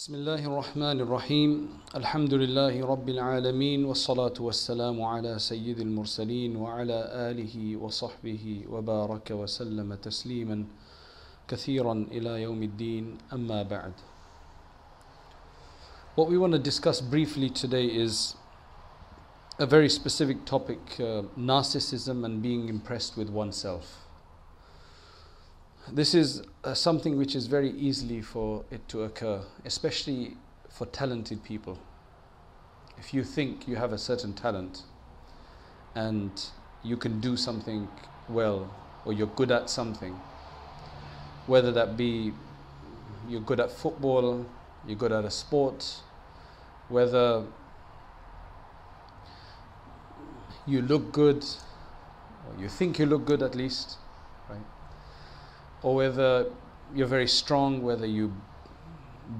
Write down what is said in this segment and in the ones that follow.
بسم الله الرحمن الرحيم الحمد لله رب العالمين والصلاة والسلام على سيد المرسلين وعلى آله وصحبه وبارك وسلم تسليما كثيرا إلى يوم الدين أما بعد What we want to discuss briefly today is a very specific topic uh, narcissism and being impressed with oneself. This is uh, something which is very easily for it to occur, especially for talented people. If you think you have a certain talent and you can do something well or you're good at something, whether that be you're good at football, you're good at a sport, whether you look good or you think you look good at least? Or whether you're very strong, whether you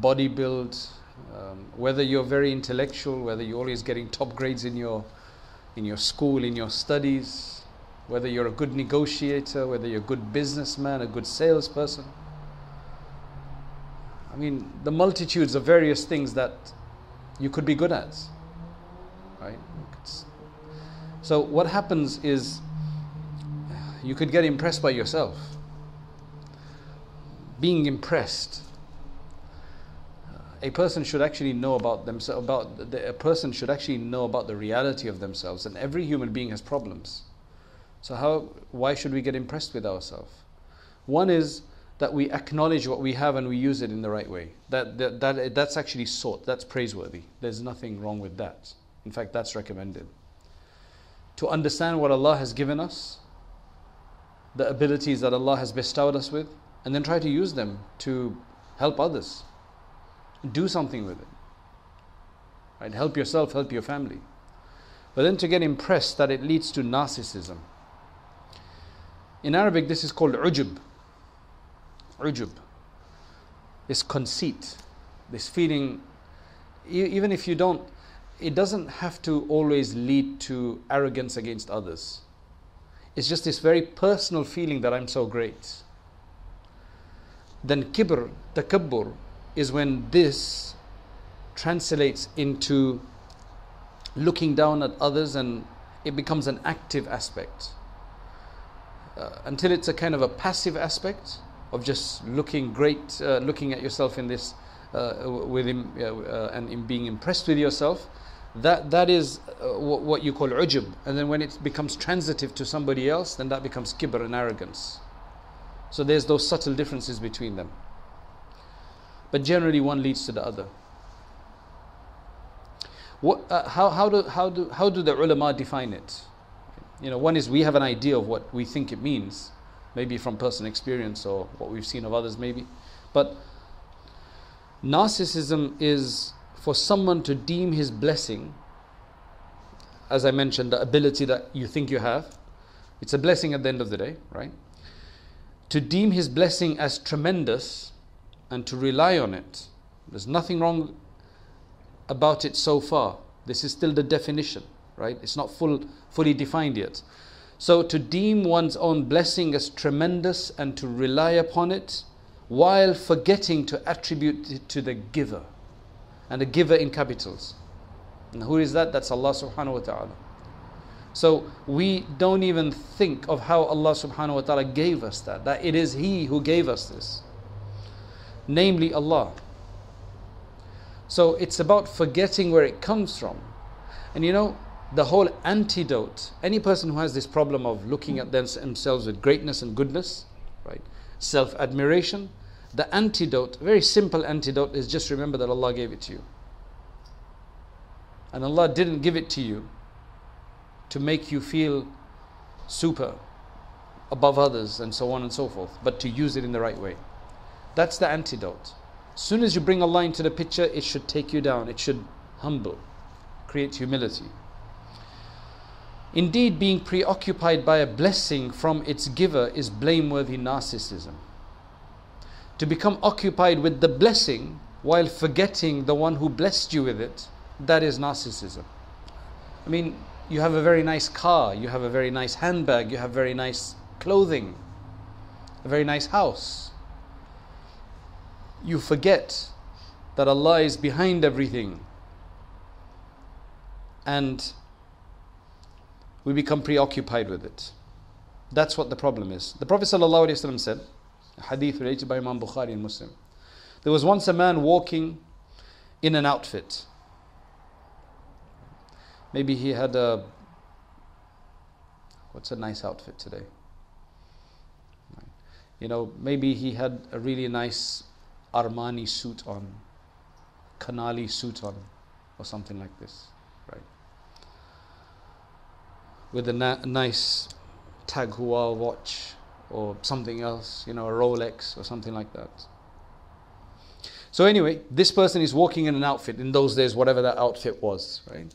bodybuild, um, whether you're very intellectual, whether you're always getting top grades in your in your school, in your studies, whether you're a good negotiator, whether you're a good businessman, a good salesperson. I mean, the multitudes of various things that you could be good at, right? So what happens is you could get impressed by yourself being impressed. A person should actually know about themselves. About the, a person should actually know about the reality of themselves. And every human being has problems. So how? Why should we get impressed with ourselves? One is that we acknowledge what we have and we use it in the right way. That, that, that that's actually sought. That's praiseworthy. There's nothing wrong with that. In fact, that's recommended. To understand what Allah has given us, the abilities that Allah has bestowed us with, and then try to use them to help others. Do something with it. Right? Help yourself, help your family. But then to get impressed that it leads to narcissism. In Arabic, this is called ujub. Ujub. This conceit, this feeling, even if you don't, it doesn't have to always lead to arrogance against others. It's just this very personal feeling that I'm so great then kibr, takabbur, is when this translates into looking down at others and it becomes an active aspect. Uh, until it's a kind of a passive aspect of just looking great, uh, looking at yourself in this, uh, with him, uh, and in being impressed with yourself, that that is uh, what you call ujub. And then when it becomes transitive to somebody else, then that becomes kibr and arrogance. So there's those subtle differences between them. But generally, one leads to the other. What, uh, how, how, do, how, do, how do the ulama define it? You know, one is we have an idea of what we think it means, maybe from personal experience or what we've seen of others, maybe. But narcissism is for someone to deem his blessing, as I mentioned, the ability that you think you have. It's a blessing at the end of the day, right? To deem his blessing as tremendous and to rely on it. There's nothing wrong about it so far. This is still the definition, right? It's not full, fully defined yet. So to deem one's own blessing as tremendous and to rely upon it while forgetting to attribute it to the giver. And the giver in capitals. And who is that? That's Allah subhanahu wa ta'ala. So we don't even think of how Allah subhanahu wa ta'ala gave us that, that it is He who gave us this, namely Allah. So it's about forgetting where it comes from. And you know, the whole antidote, any person who has this problem of looking at themselves with greatness and goodness, right, self admiration, the antidote, very simple antidote, is just remember that Allah gave it to you. And Allah didn't give it to you to make you feel super above others and so on and so forth, but to use it in the right way. That's the antidote. As soon as you bring Allah into the picture, it should take you down, it should humble, create humility. Indeed, being preoccupied by a blessing from its giver is blameworthy narcissism. To become occupied with the blessing while forgetting the one who blessed you with it, that is narcissism. I mean, you have a very nice car, you have a very nice handbag, you have very nice clothing, a very nice house. You forget that Allah is behind everything. And we become preoccupied with it. That's what the problem is. The Prophet ﷺ said, a hadith related by Imam Bukhari and Muslim, there was once a man walking in an outfit. Maybe he had a what's a nice outfit today? You know, maybe he had a really nice Armani suit on, Canali suit on, or something like this, right? With a na- nice Tag Heuer watch or something else, you know, a Rolex or something like that. So, anyway, this person is walking in an outfit, in those days, whatever that outfit was, right?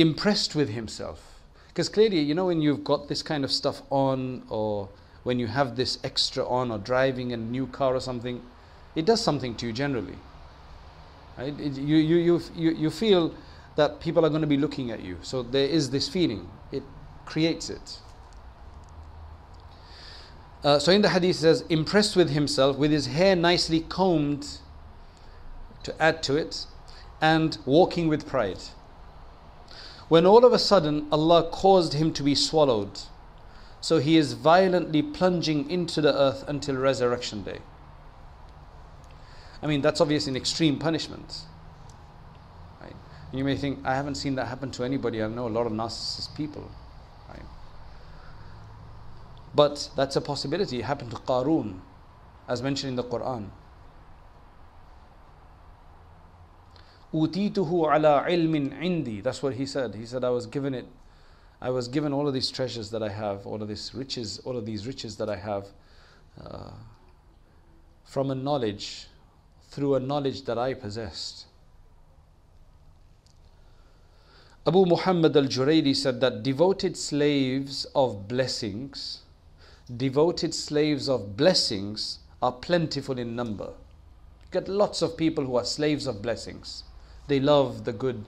Impressed with himself. Because clearly, you know, when you've got this kind of stuff on, or when you have this extra on, or driving a new car or something, it does something to you generally. Right? It, you, you, you, you, you feel that people are going to be looking at you. So, there is this feeling, it creates it. Uh, so in the hadith it says, impressed with himself, with his hair nicely combed to add to it, and walking with pride. When all of a sudden Allah caused him to be swallowed, so he is violently plunging into the earth until resurrection day. I mean, that's obviously an extreme punishment. Right? You may think, I haven't seen that happen to anybody. I know a lot of narcissist people. Right? But that's a possibility. It happened to Qarun, as mentioned in the Quran. Utituhu ala ilmin indi. That's what he said. He said, I was given it. I was given all of these treasures that I have, all of these riches, all of these riches that I have, uh, from a knowledge, through a knowledge that I possessed. Abu Muhammad al Jurayri said that devoted slaves of blessings, devoted slaves of blessings are plentiful in number. You get lots of people who are slaves of blessings. They love the good.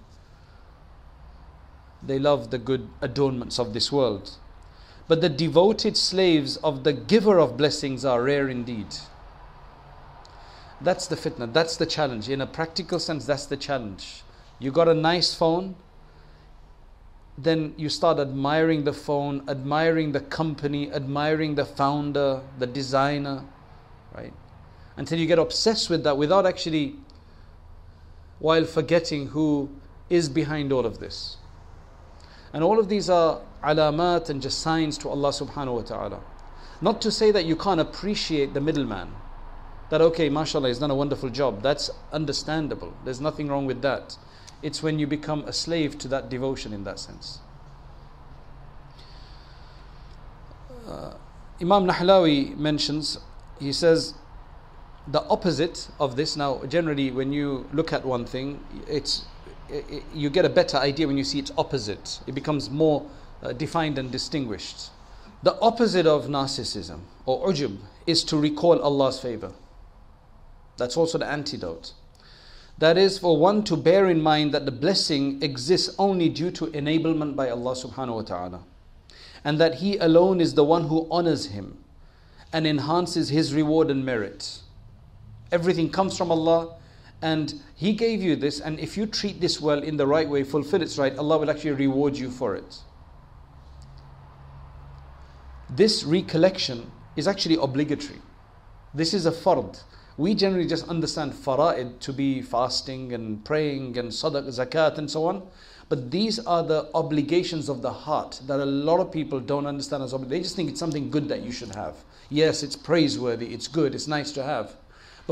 They love the good adornments of this world. But the devoted slaves of the giver of blessings are rare indeed. That's the fitna, that's the challenge. In a practical sense, that's the challenge. You got a nice phone, then you start admiring the phone, admiring the company, admiring the founder, the designer, right? Until you get obsessed with that without actually while forgetting who is behind all of this. And all of these are alamat and just signs to Allah subhanahu wa ta'ala. Not to say that you can't appreciate the middleman. That okay, mashallah, he's done a wonderful job. That's understandable. There's nothing wrong with that. It's when you become a slave to that devotion in that sense. Uh, Imam Nahlawi mentions, he says, the opposite of this. Now generally when you look at one thing it's it, you get a better idea when you see its opposite. It becomes more uh, defined and distinguished. The opposite of narcissism or ujub is to recall Allah's favor. That's also the antidote. That is for one to bear in mind that the blessing exists only due to enablement by Allah subhanahu wa ta'ala and that he alone is the one who honors him and enhances his reward and merit Everything comes from Allah and He gave you this, and if you treat this well in the right way, fulfill its right, Allah will actually reward you for it. This recollection is actually obligatory. This is a fard. We generally just understand fara'id to be fasting and praying and sadaq, zakat, and so on. But these are the obligations of the heart that a lot of people don't understand as obligations. They just think it's something good that you should have. Yes, it's praiseworthy, it's good, it's nice to have.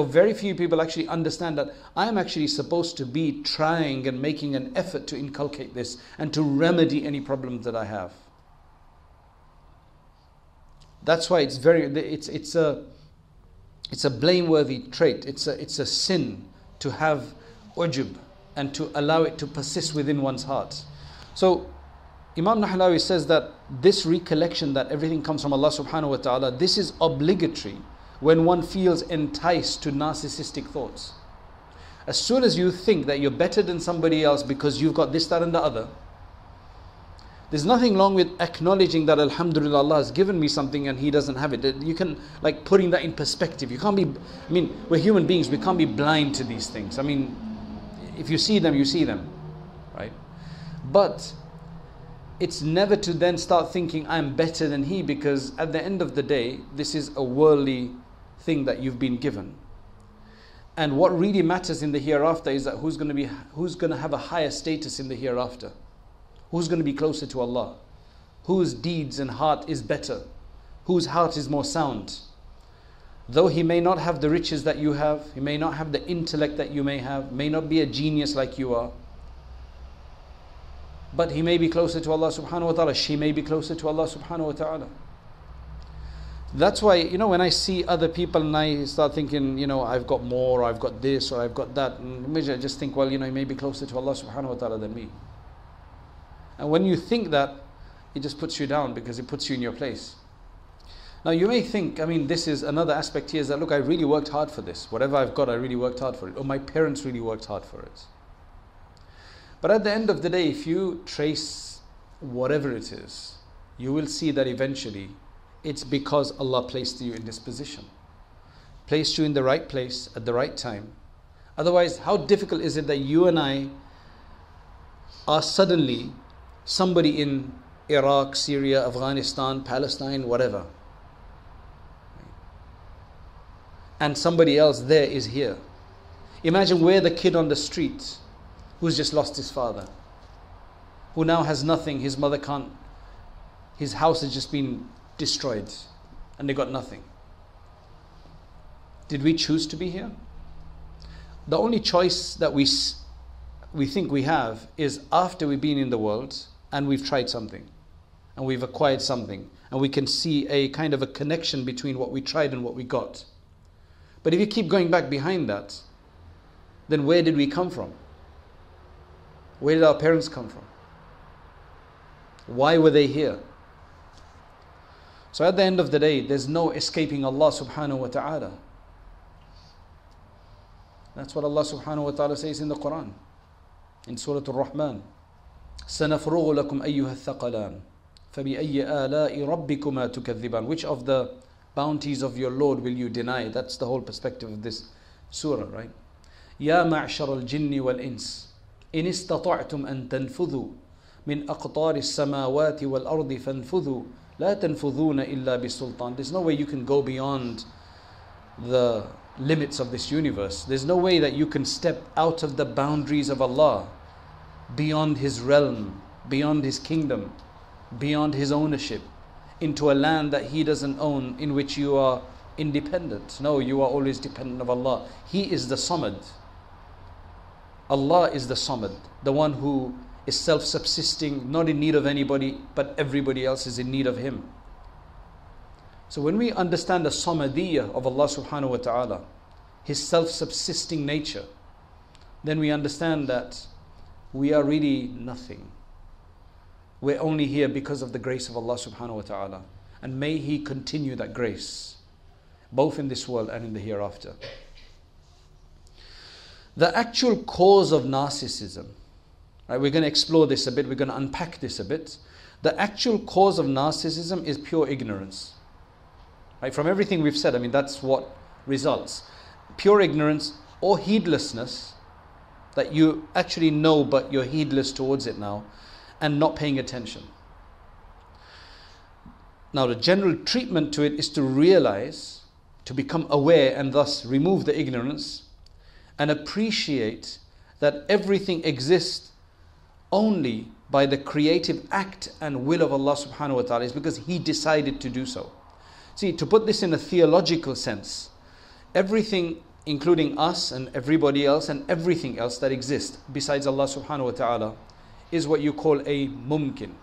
But very few people actually understand that I'm actually supposed to be trying and making an effort to inculcate this and to remedy any problems that I have. That's why it's very it's it's a it's a blameworthy trait. It's a it's a sin to have ujub and to allow it to persist within one's heart. So Imam Nahlawi says that this recollection that everything comes from Allah subhanahu wa ta'ala, this is obligatory when one feels enticed to narcissistic thoughts. As soon as you think that you're better than somebody else because you've got this, that, and the other, There's nothing wrong with acknowledging that Alhamdulillah Allah has given me something and He doesn't have it. You can like putting that in perspective. You can't be I mean, we're human beings, we can't be blind to these things. I mean, if you see them, you see them. Right? But it's never to then start thinking I'm better than he because at the end of the day, this is a worldly thing that you've been given. And what really matters in the hereafter is that who's going to be who's going to have a higher status in the hereafter. Who's going to be closer to Allah? Whose deeds and heart is better? Whose heart is more sound? Though he may not have the riches that you have, he may not have the intellect that you may have, may not be a genius like you are, but he may be closer to Allah subhanahu wa ta'ala, she may be closer to Allah subhanahu wa ta'ala. That's why, you know, when I see other people and I start thinking, you know, I've got more, or I've got this, or I've got that, and I just think, well, you know, he may be closer to Allah subhanahu wa ta'ala than me. And when you think that, it just puts you down because it puts you in your place. Now you may think, I mean, this is another aspect here is that look, I really worked hard for this. Whatever I've got, I really worked hard for it. Or my parents really worked hard for it. But at the end of the day, if you trace whatever it is, you will see that eventually it's because Allah placed you in this position, placed you in the right place at the right time. Otherwise, how difficult is it that you and I are suddenly somebody in Iraq, Syria, Afghanistan, Palestine, whatever. And somebody else there is here. Imagine we're the kid on the street who's just lost his father, who now has nothing, his mother can't, his house has just been destroyed, and they got nothing. Did we choose to be here? The only choice that we, we think we have is after we've been in the world and we've tried something and we've acquired something and we can see a kind of a connection between what we tried and what we got. But if you keep going back behind that, then where did we come from? Where did our parents come from? Why were they here? So at the end of the day, there's no escaping Allah subhanahu wa ta'ala. That's what Allah subhanahu wa ta'ala says in the Quran, in Surah Al-Rahman. سنفرغ لكم أيها الثقلان فبأي آلاء ربكما تكذبان Which of the bounties of your Lord will you deny? That's the whole perspective of this surah, right? يا معشر الجن والإنس إن استطعتم أن تنفذوا من أقطار السماوات والأرض فانفذوا لا تنفذون إلا بسلطان There's no way you can go beyond the limits of this universe. There's no way that you can step out of the boundaries of Allah beyond his realm, beyond his kingdom, beyond his ownership, into a land that he doesn't own, in which you are independent. No, you are always dependent of Allah. He is the Samad. Allah is the Samad, the one who is self subsisting, not in need of anybody, but everybody else is in need of Him. So when we understand the Samadiyah of Allah subhanahu wa ta'ala, His self subsisting nature, then we understand that we are really nothing. We're only here because of the grace of Allah subhanahu wa ta'ala. And may He continue that grace, both in this world and in the hereafter. The actual cause of narcissism, right, we're going to explore this a bit, we're going to unpack this a bit. The actual cause of narcissism is pure ignorance. Right, from everything we've said, I mean, that's what results. Pure ignorance or heedlessness that you actually know but you're heedless towards it now and not paying attention. Now, the general treatment to it is to realize, to become aware, and thus remove the ignorance and appreciate that everything exists only by the creative act and will of Allah subhanahu wa ta'ala is because He decided to do so. See, to put this in a theological sense, everything including us and everybody else and everything else that exists besides Allah subhanahu wa ta'ala, is what you call a mumkin.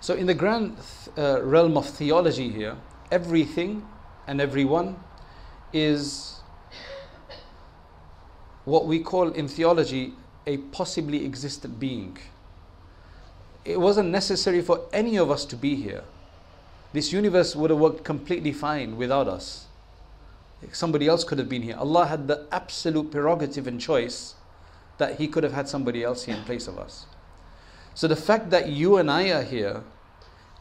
So, in the grand uh, realm of theology here, everything and everyone is what we call in theology a possibly existent being. It wasn't necessary for any of us to be here. This universe would have worked completely fine without us. Somebody else could have been here. Allah had the absolute prerogative and choice that He could have had somebody else here in place of us. So the fact that you and I are here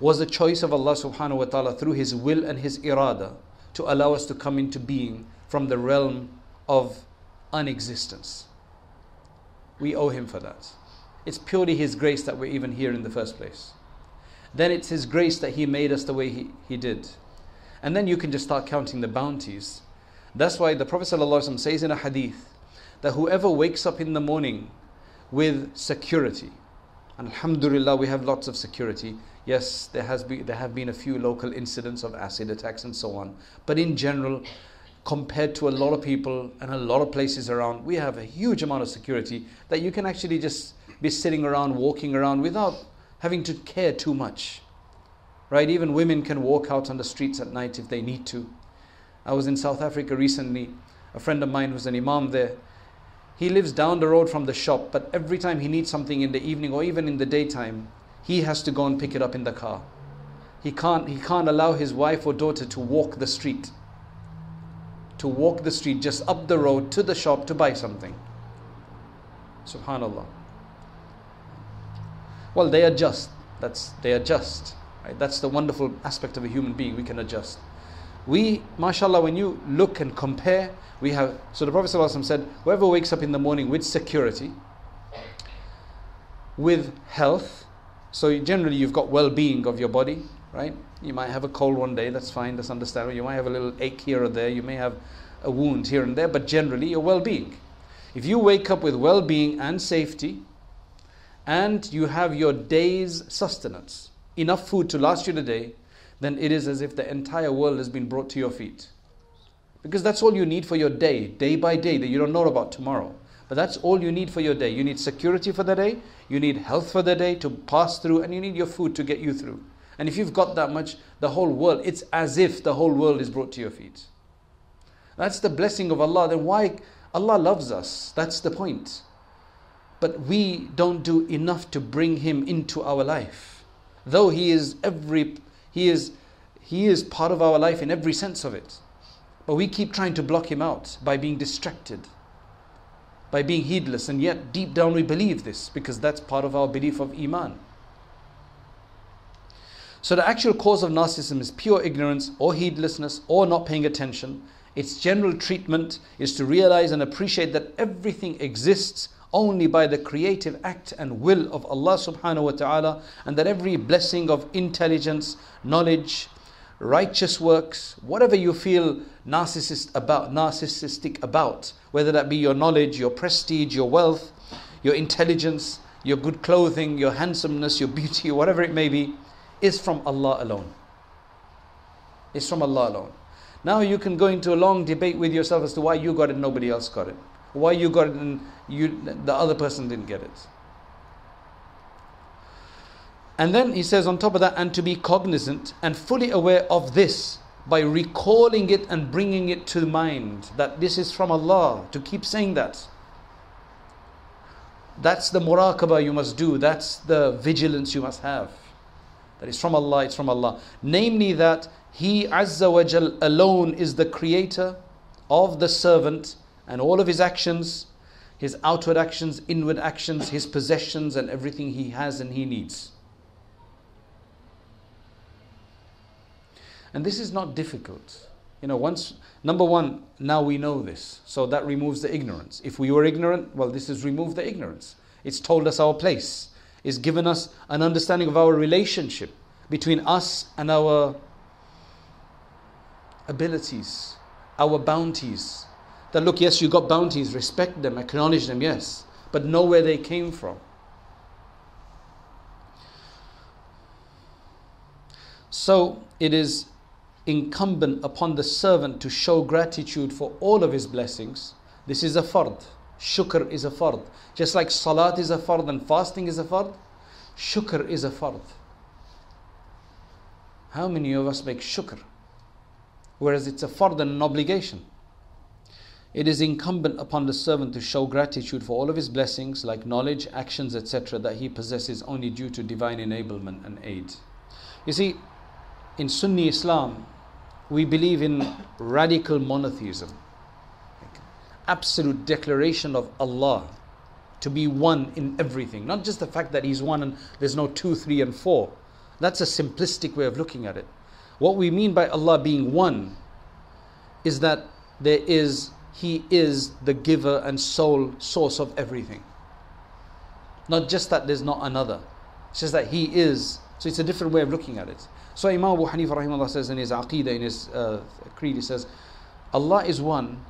was a choice of Allah subhanahu wa ta'ala through His will and His irada to allow us to come into being from the realm of unexistence. We owe Him for that. It's purely His grace that we're even here in the first place. Then it's His grace that He made us the way He, he did. And then you can just start counting the bounties. That's why the Prophet ﷺ says in a hadith that whoever wakes up in the morning with security, and Alhamdulillah, we have lots of security. Yes, there has been there have been a few local incidents of acid attacks and so on, but in general, compared to a lot of people and a lot of places around, we have a huge amount of security that you can actually just be sitting around, walking around without having to care too much. Right? Even women can walk out on the streets at night if they need to. I was in South Africa recently. A friend of mine was an imam there. He lives down the road from the shop, but every time he needs something in the evening or even in the daytime, he has to go and pick it up in the car. He can't, he can't allow his wife or daughter to walk the street. To walk the street just up the road to the shop to buy something. Subhanallah. Well, they adjust. That's they adjust. Right? That's the wonderful aspect of a human being. We can adjust. We, mashallah, when you look and compare, we have, so the Prophet ﷺ said, whoever wakes up in the morning with security, with health, so generally you've got well-being of your body, right? You might have a cold one day, that's fine, that's understandable. You might have a little ache here or there, you may have a wound here and there, but generally your well-being. If you wake up with well-being and safety, and you have your day's sustenance, enough food to last you the day, then it is as if the entire world has been brought to your feet. Because that's all you need for your day, day by day, that you don't know about tomorrow. But that's all you need for your day. You need security for the day, you need health for the day to pass through, and you need your food to get you through. And if you've got that much, the whole world, it's as if the whole world is brought to your feet. That's the blessing of Allah. Then why? Allah loves us. That's the point. But we don't do enough to bring Him into our life. Though He is every he is, he is part of our life in every sense of it. But we keep trying to block him out by being distracted, by being heedless, and yet deep down we believe this because that's part of our belief of Iman. So the actual cause of narcissism is pure ignorance or heedlessness or not paying attention. Its general treatment is to realize and appreciate that everything exists only by the creative act and will of Allah subhanahu wa ta'ala, and that every blessing of intelligence, knowledge, righteous works, whatever you feel narcissist about, narcissistic about, whether that be your knowledge, your prestige, your wealth, your intelligence, your good clothing, your handsomeness, your beauty, whatever it may be, is from Allah alone. It's from Allah alone. Now you can go into a long debate with yourself as to why you got it, nobody else got it. Why you got it and you, the other person didn't get it. And then he says on top of that, and to be cognizant and fully aware of this by recalling it and bringing it to mind that this is from Allah, to keep saying that. That's the muraqabah you must do, that's the vigilance you must have. That is from Allah, it's from Allah. Namely, that He Azza wa Jal alone is the creator of the servant and all of his actions his outward actions, inward actions, his possessions, and everything he has and he needs. And this is not difficult. You know, once, number one, now we know this. So that removes the ignorance. If we were ignorant, well, this has removed the ignorance. It's told us our place. It's given us an understanding of our relationship between us and our abilities, our bounties, that look, yes, you got bounties, respect them, acknowledge them, yes, but know where they came from. So it is incumbent upon the servant to show gratitude for all of his blessings. This is a fard. Shukr is a fard. Just like salat is a fard and fasting is a fard, shukr is a fard. How many of us make shukr? Whereas it's a fard and an obligation. It is incumbent upon the servant to show gratitude for all of his blessings, like knowledge, actions, etc., that he possesses only due to divine enablement and aid. You see, in Sunni Islam, we believe in radical monotheism, absolute declaration of Allah to be one in everything. Not just the fact that He's one and there's no two, three, and four. That's a simplistic way of looking at it. What we mean by Allah being one is that there is, He is the giver and sole source of everything. Not just that there's not another. It's just that He is. So it's a different way of looking at it. So Imam Abu Hanifa rahimahullah says in his Aqidah, in his uh, creed, he says, Allah is one,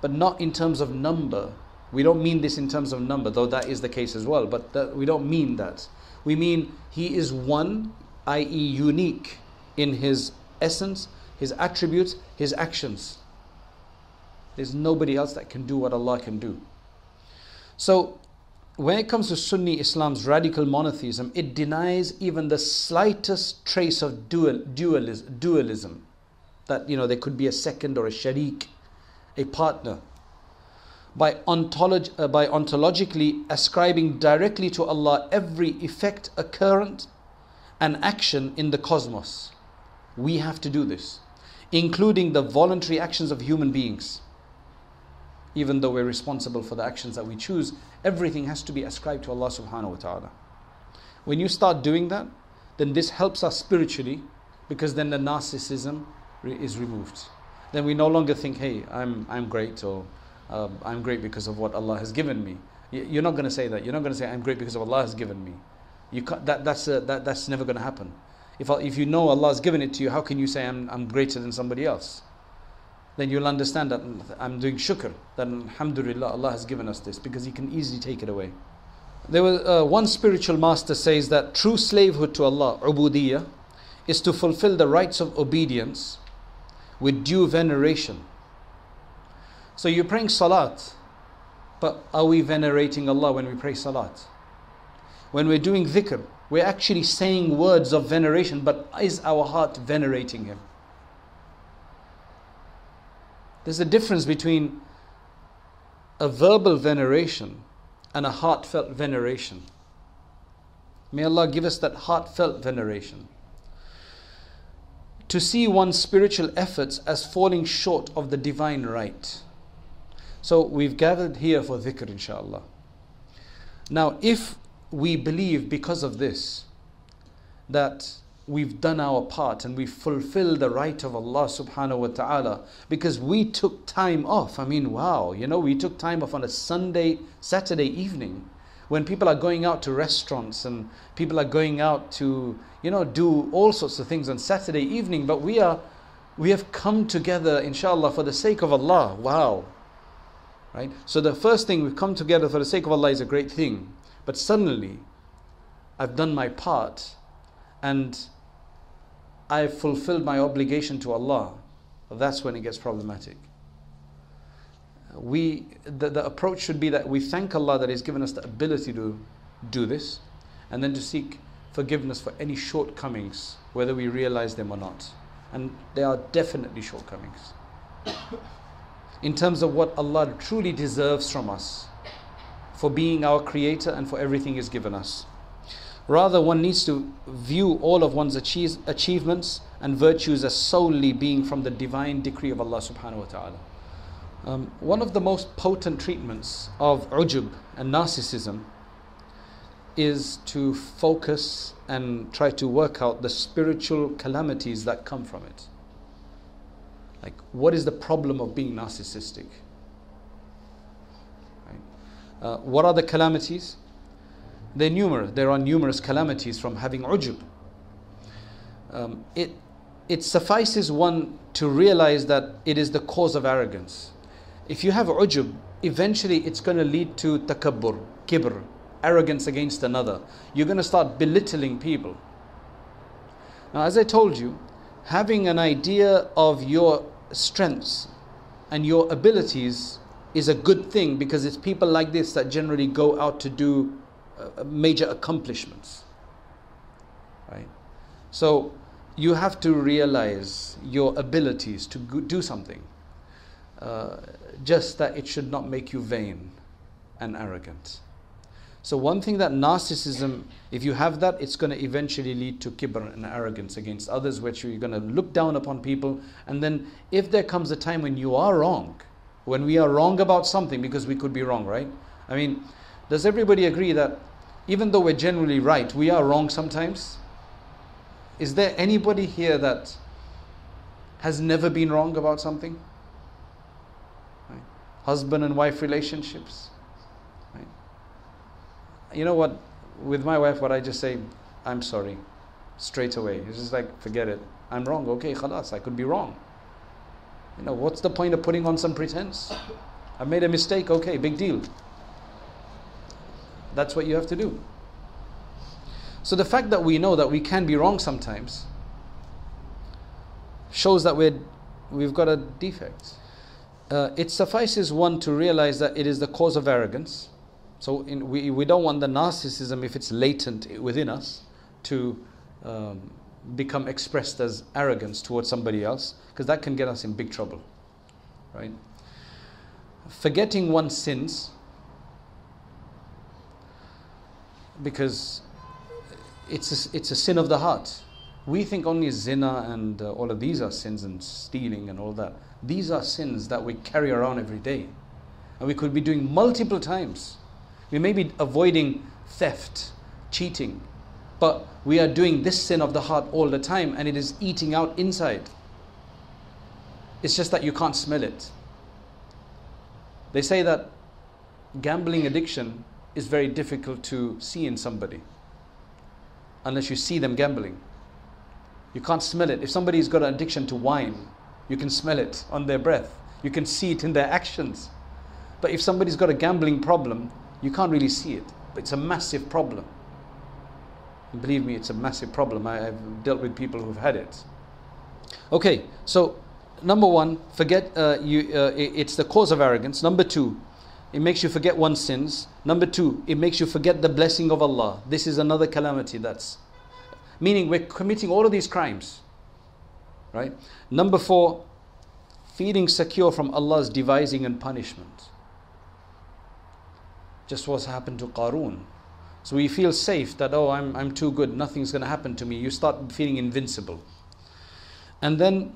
but not in terms of number. We don't mean this in terms of number, though that is the case as well, but that, we don't mean that. We mean He is one, i.e., unique in His essence, His attributes, His actions. There's nobody else that can do what Allah can do. So, when it comes to Sunni Islam's radical monotheism, it denies even the slightest trace of dual, dualism, dualism. That you know there could be a second or a sharik, a partner. By, ontolog- uh, by ontologically ascribing directly to Allah every effect, occurrence, and action in the cosmos. We have to do this, including the voluntary actions of human beings even though we're responsible for the actions that we choose, everything has to be ascribed to Allah subhanahu wa ta'ala. When you start doing that, then this helps us spiritually because then the narcissism is removed. Then we no longer think, hey, I'm, I'm great or uh, I'm great because of what Allah has given me. You're not going to say that. You're not going to say, I'm great because of Allah has given me. You can't, that, that's, a, that, that's never going to happen. If, if you know Allah has given it to you, how can you say, I'm, I'm greater than somebody else? then you'll understand that I'm doing shukr, that alhamdulillah, Allah has given us this because He can easily take it away. There was uh, one spiritual master says that true slavehood to Allah, ubudiyah, is to fulfill the rights of obedience with due veneration. So you're praying salat, but are we venerating Allah when we pray salat? When we're doing dhikr, we're actually saying words of veneration, but is our heart venerating Him? There's a difference between a verbal veneration and a heartfelt veneration. May Allah give us that heartfelt veneration. To see one's spiritual efforts as falling short of the divine right. So we've gathered here for dhikr, inshallah. Now, if we believe because of this that we've done our part and we've fulfilled the right of Allah subhanahu wa ta'ala because we took time off. I mean, wow, you know, we took time off on a Sunday, Saturday evening when people are going out to restaurants and people are going out to, you know, do all sorts of things on Saturday evening, but we are we have come together inshallah for the sake of Allah. Wow. Right? So the first thing we've come together for the sake of Allah is a great thing. But suddenly I've done my part and I've fulfilled my obligation to Allah, that's when it gets problematic. We, the, the approach should be that we thank Allah that He's given us the ability to do this, and then to seek forgiveness for any shortcomings, whether we realize them or not. And there are definitely shortcomings. In terms of what Allah truly deserves from us for being our creator and for everything He's given us. Rather, one needs to view all of one's achieve, achievements and virtues as solely being from the divine decree of Allah subhanahu wa ta'ala. Um, one of the most potent treatments of ujub and narcissism is to focus and try to work out the spiritual calamities that come from it. Like, what is the problem of being narcissistic? Uh, what are the calamities? They're numerous. There are numerous calamities from having ujub. Um, it, it suffices one to realize that it is the cause of arrogance. If you have ujub, eventually it's going to lead to takabbur, kibr, arrogance against another. You're going to start belittling people. Now, as I told you, having an idea of your strengths and your abilities is a good thing because it's people like this that generally go out to do uh, major accomplishments. Right? So you have to realize your abilities to do something. Uh, just that it should not make you vain and arrogant. So, one thing that narcissism, if you have that, it's going to eventually lead to kibr and arrogance against others, which you're going to look down upon people. And then, if there comes a time when you are wrong, when we are wrong about something, because we could be wrong, right? I mean, Does everybody agree that even though we're generally right, we are wrong sometimes? Is there anybody here that has never been wrong about something? Husband and wife relationships. Right? You know what? With my wife, what I just say, I'm sorry, straight away. It's just like, forget it. I'm wrong. Okay, khalas, I could be wrong. You know, what's the point of putting on some pretense? I made a mistake. Okay, big deal. That's what you have to do. So the fact that we know that we can be wrong sometimes shows that we're, we've got a defect. Uh, it suffices one to realize that it is the cause of arrogance. So in, we, we don't want the narcissism, if it's latent within us, to um, become expressed as arrogance towards somebody else, because that can get us in big trouble. Right? Forgetting one's sins, because it's a, it's a sin of the heart. We think only zina and uh, all of these are sins and stealing and all that. These are sins that we carry around every day. And we could be doing multiple times. We may be avoiding theft, cheating, but we are doing this sin of the heart all the time and it is eating out inside. It's just that you can't smell it. They say that gambling addiction is very difficult to see in somebody unless you see them gambling. You can't smell it. If somebody's got an addiction to wine, you can smell it on their breath. You can see it in their actions. But if somebody's got a gambling problem, you can't really see it. But it's a massive problem. And believe me, it's a massive problem. I, have dealt with people who've had it. Okay, so number one, forget uh, you. Uh, it's the cause of arrogance. Number two, it makes you forget one's sins. Number two, it makes you forget the blessing of Allah. This is another calamity that's meaning we're committing all of these crimes. Right? Number four, feeling secure from Allah's devising and punishment. Just what's happened to Qarun. So we feel safe that, oh, I'm, I'm too good, nothing's going to happen to me. You start feeling invincible. And then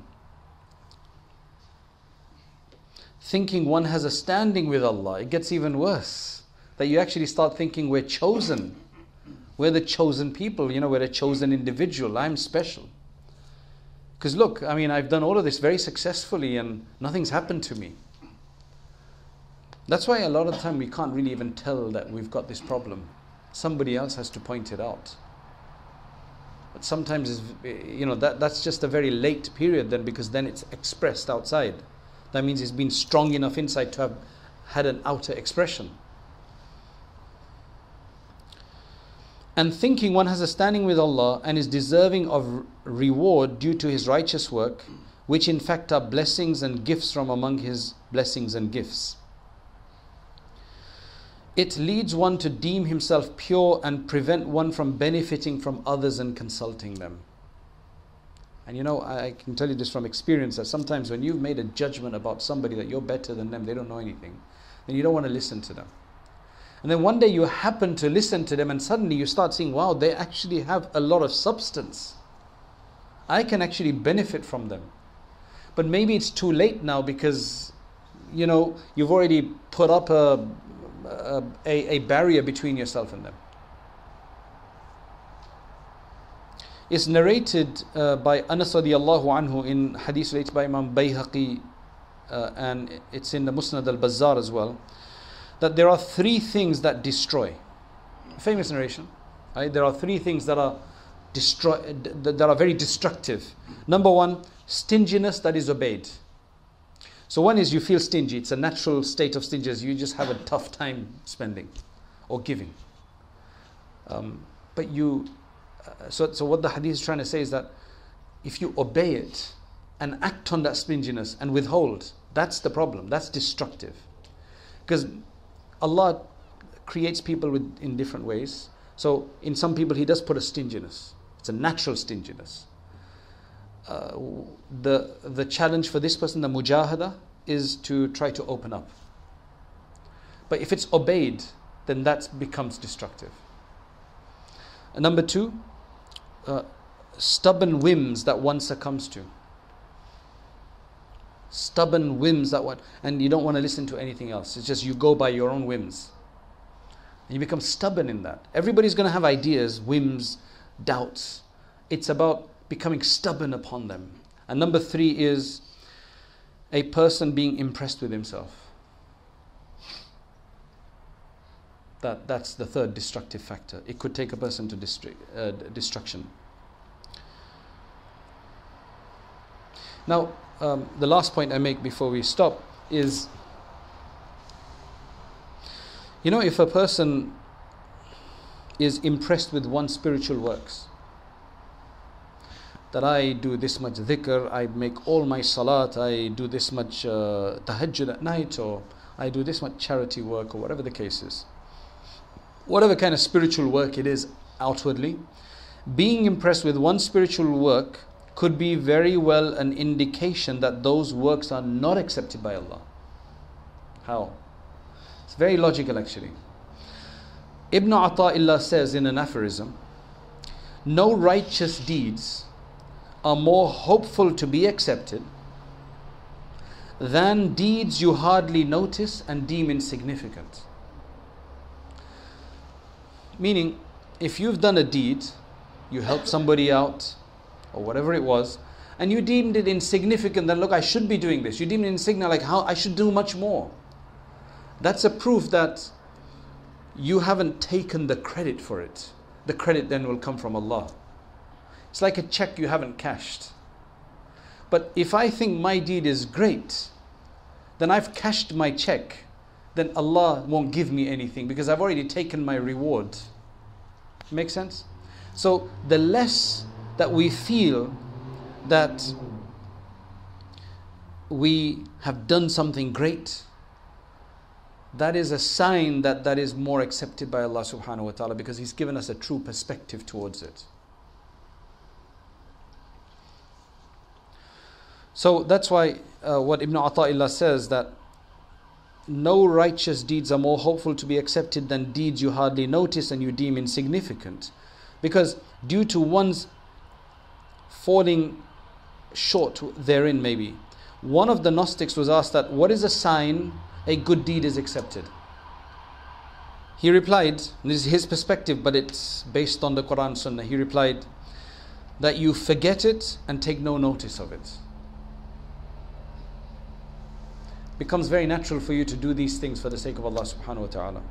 thinking one has a standing with Allah, it gets even worse. That you actually start thinking we're chosen. We're the chosen people, you know, we're a chosen individual. I'm special. Because look, I mean, I've done all of this very successfully and nothing's happened to me. That's why a lot of the time we can't really even tell that we've got this problem. Somebody else has to point it out. But sometimes, you know, that, that's just a very late period then because then it's expressed outside. That means it's been strong enough inside to have had an outer expression. And thinking one has a standing with Allah and is deserving of reward due to his righteous work, which in fact are blessings and gifts from among his blessings and gifts. It leads one to deem himself pure and prevent one from benefiting from others and consulting them. And you know, I can tell you this from experience that sometimes when you've made a judgment about somebody that you're better than them, they don't know anything, then you don't want to listen to them. And then one day you happen to listen to them, and suddenly you start seeing, wow, they actually have a lot of substance. I can actually benefit from them. But maybe it's too late now because, you know, you've already put up a, a, a barrier between yourself and them. It's narrated uh, by Anas radiallahu anhu in hadith related by Imam Bayhaqi uh, and it's in the Musnad al-Bazzar as well that there are three things that destroy. Famous narration right? There are three things that are destroy that are very destructive. Number one stinginess that is obeyed. So one is you feel stingy. It's a natural state of stinginess. You just have a tough time spending or giving. Um, but you so, so what the hadith is trying to say is that if you obey it and act on that stinginess and withhold, that's the problem. That's destructive. Because Allah creates people with, in different ways. So in some people, He does put a stinginess. It's a natural stinginess. Uh, the, the challenge for this person, the mujahada, is to try to open up. But if it's obeyed, then that becomes destructive. And number two, uh, stubborn whims that one succumbs to. Stubborn whims that what and you don't want to listen to anything else. It's just you go by your own whims. And you become stubborn in that. Everybody's going to have ideas, whims, doubts. It's about becoming stubborn upon them. And number three is a person being impressed with himself. That, that's the third destructive factor. It could take a person to uh, destruction. Now, um, the last point I make before we stop is you know, if a person is impressed with one's spiritual works, that I do this much dhikr, I make all my salat, I do this much uh, tahajjud at night, or I do this much charity work, or whatever the case is. Whatever kind of spiritual work it is outwardly, being impressed with one spiritual work could be very well an indication that those works are not accepted by Allah. How? It's very logical actually. Ibn Ata'illah says in an aphorism, no righteous deeds are more hopeful to be accepted than deeds you hardly notice and deem insignificant. Meaning, if you've done a deed, you helped somebody out, or whatever it was, and you deemed it insignificant, then look, I should be doing this. You deemed it insignificant, like how I should do much more. That's a proof that you haven't taken the credit for it. The credit then will come from Allah. It's like a check you haven't cashed. But if I think my deed is great, then I've cashed my check. Then Allah won't give me anything because I've already taken my reward. Make sense? So the less that we feel that we have done something great, that is a sign that that is more accepted by Allah subhanahu wa ta'ala because He's given us a true perspective towards it. So that's why uh, what Ibn Ata'illah says that no righteous deeds are more hopeful to be accepted than deeds you hardly notice and you deem insignificant. Because due to one's falling short therein, maybe, one of the Gnostics was asked that what is a sign a good deed is accepted? He replied, this is his perspective, but it's based on the Quran Sunnah. He replied that you forget it and take no notice of it. becomes very natural for you to do these things for the sake of Allah subhanahu wa ta'ala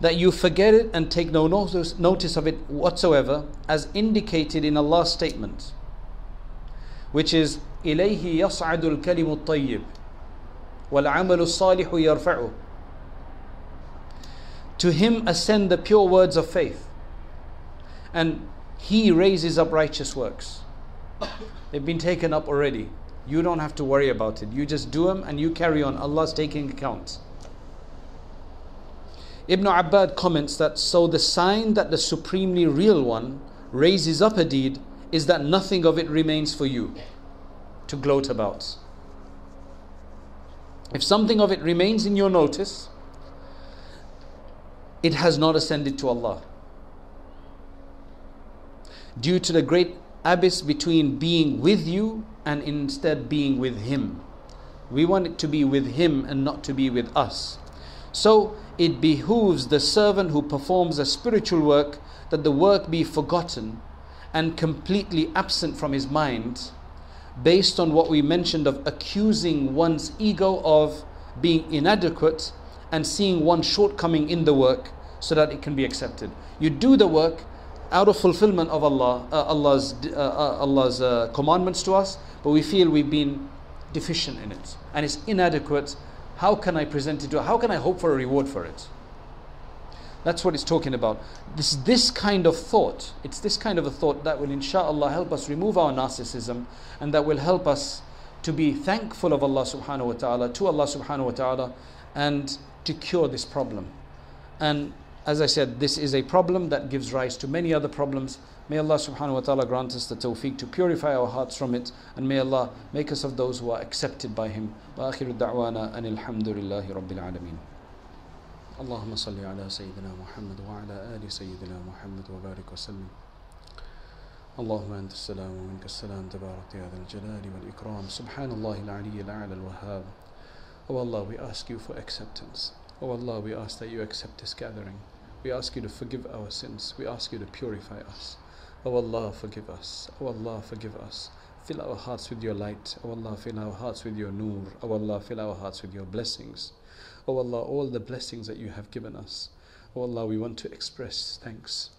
That you forget it and take no notice, notice of it whatsoever, as indicated in Allah's statement, which is إليه يصعد الكلم الطيب والعمل الصالح يرفعه To him ascend the pure words of faith, and he raises up righteous works. They've been taken up already. You don't have to worry about it. You just do them and you carry on. Allah's taking account. Ibn Abbad comments that so the sign that the supremely real one raises up a deed is that nothing of it remains for you to gloat about. If something of it remains in your notice, it has not ascended to Allah. Due to the great abyss between being with you and instead being with Him. We want it to be with Him and not to be with us. So it behooves the servant who performs a spiritual work that the work be forgotten and completely absent from his mind, based on what we mentioned of accusing one's ego of being inadequate and seeing one shortcoming in the work so that it can be accepted. You do the work out of fulfillment of Allah, uh, Allah's, uh, uh, Allah's uh, commandments to us, but we feel we've been deficient in it and it's inadequate. How can I present it to? How can I hope for a reward for it? That's what it's talking about. This this kind of thought. It's this kind of a thought that will, inshallah, help us remove our narcissism and that will help us to be thankful of Allah subhanahu wa ta'ala, to Allah subhanahu wa ta'ala, and to cure this problem. And as I said, this is a problem that gives rise to many other problems. May Allah subhanahu wa ta'ala grant us the tawfiq to purify our hearts from it, and may Allah make us of those who are accepted by Him. وآخر دعوانا أن الحمد لله رب العالمين. اللهم صل على سيدنا محمد وعلى آل سيدنا محمد وبارك وسلم. اللهم أنت السلام ومنك السلام تبارك يا ذا الجلال والإكرام سبحان الله العلي الأعلى الوهاب Oh Allah, we ask you for acceptance. Oh Allah, we ask that you accept this gathering. We ask you to forgive our sins. We ask you to purify us. Oh Allah, forgive us. Oh Allah, forgive us. Fill our hearts with your light. Oh Allah, fill our hearts with your nur. Oh Allah, fill our hearts with your blessings. Oh Allah, all the blessings that you have given us. Oh Allah, we want to express thanks.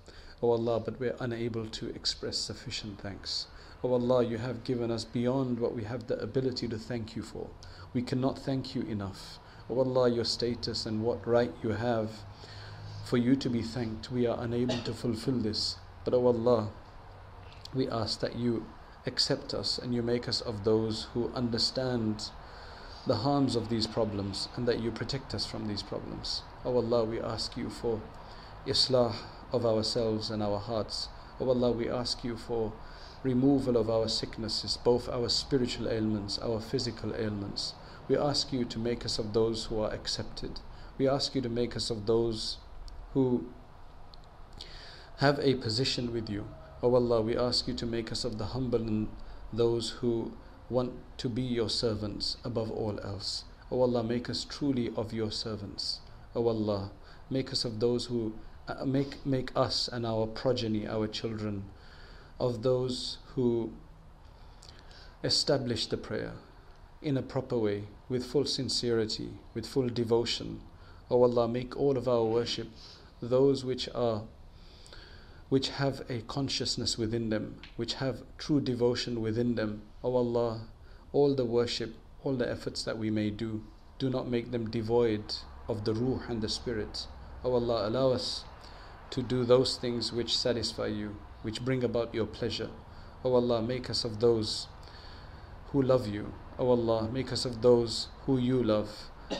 Oh Allah, but we're unable to express sufficient thanks. Oh Allah, you have given us beyond what we have the ability to thank you for. We cannot thank you enough. Oh Allah, your status and what right you have for you to be thanked. We are unable to fulfill this. But oh Allah, we ask that you accept us and you make us of those who understand the harms of these problems and that you protect us from these problems. Oh Allah, we ask you for islah of ourselves and our hearts. Oh Allah, we ask you for removal of our sicknesses, both our spiritual ailments, our physical ailments. We ask you to make us of those who are accepted. We ask you to make us of those who have a position with you. Oh Allah, we ask you to make us of the humble and those who want to be your servants above all else. O Allah, make us truly of your servants. O Allah, make us of those who uh, make make us and our progeny, our children, of those who establish the prayer in a proper way, with full sincerity, with full devotion. O Allah, make all of our worship those which are which have a consciousness within them, which have true devotion within them. O oh Allah, all the worship, all the efforts that we may do, do not make them devoid of the ruh and the spirit. O oh Allah, allow us to do those things which satisfy you, which bring about your pleasure. O oh Allah, make us of those who love you. O Allah, make us of those who you love.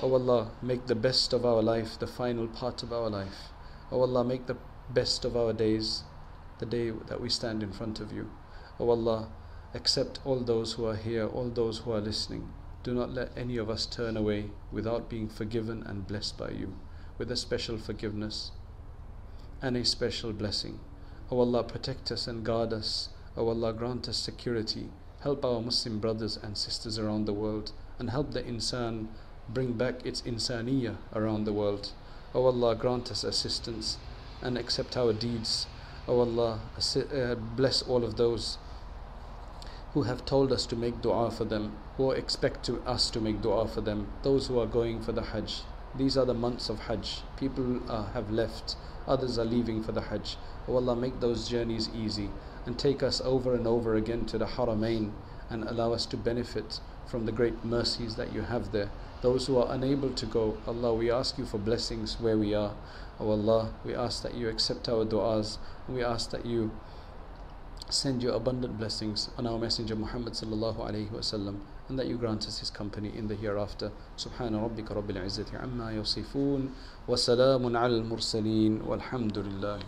O Allah, make the best of our life the final part of our life. O Allah, make the best of our days, the day that we stand in front of you. O Allah, accept all those who are here, all those who are listening. Do not let any of us turn away without being forgiven and blessed by you with a special forgiveness and a special blessing. O Allah, protect us and guard us. O Allah, grant us security. Help our Muslim brothers and sisters around the world and help the insan bring back its insaniya around the world. O Allah, grant us assistance and accept our deeds. O Allah, uh, bless all of those who have told us to make dua for them, who expect to us to make dua for them, those who are going for the Hajj. These are the months of Hajj. People uh, have left, others are leaving for the Hajj. O Allah, make those journeys easy and take us over and over again to the Haramain and allow us to benefit from the great mercies that you have there. Those who are unable to go, Allah, we ask you for blessings where we are. O oh Allah, we ask that you accept our du'as. We ask that you send your abundant blessings on our Messenger Muhammad sallallahu alayhi wasallam and that you grant us his company in the hereafter. سبحان ربك رب العزة عما يصفون وسلام على المرسلين والحمد لله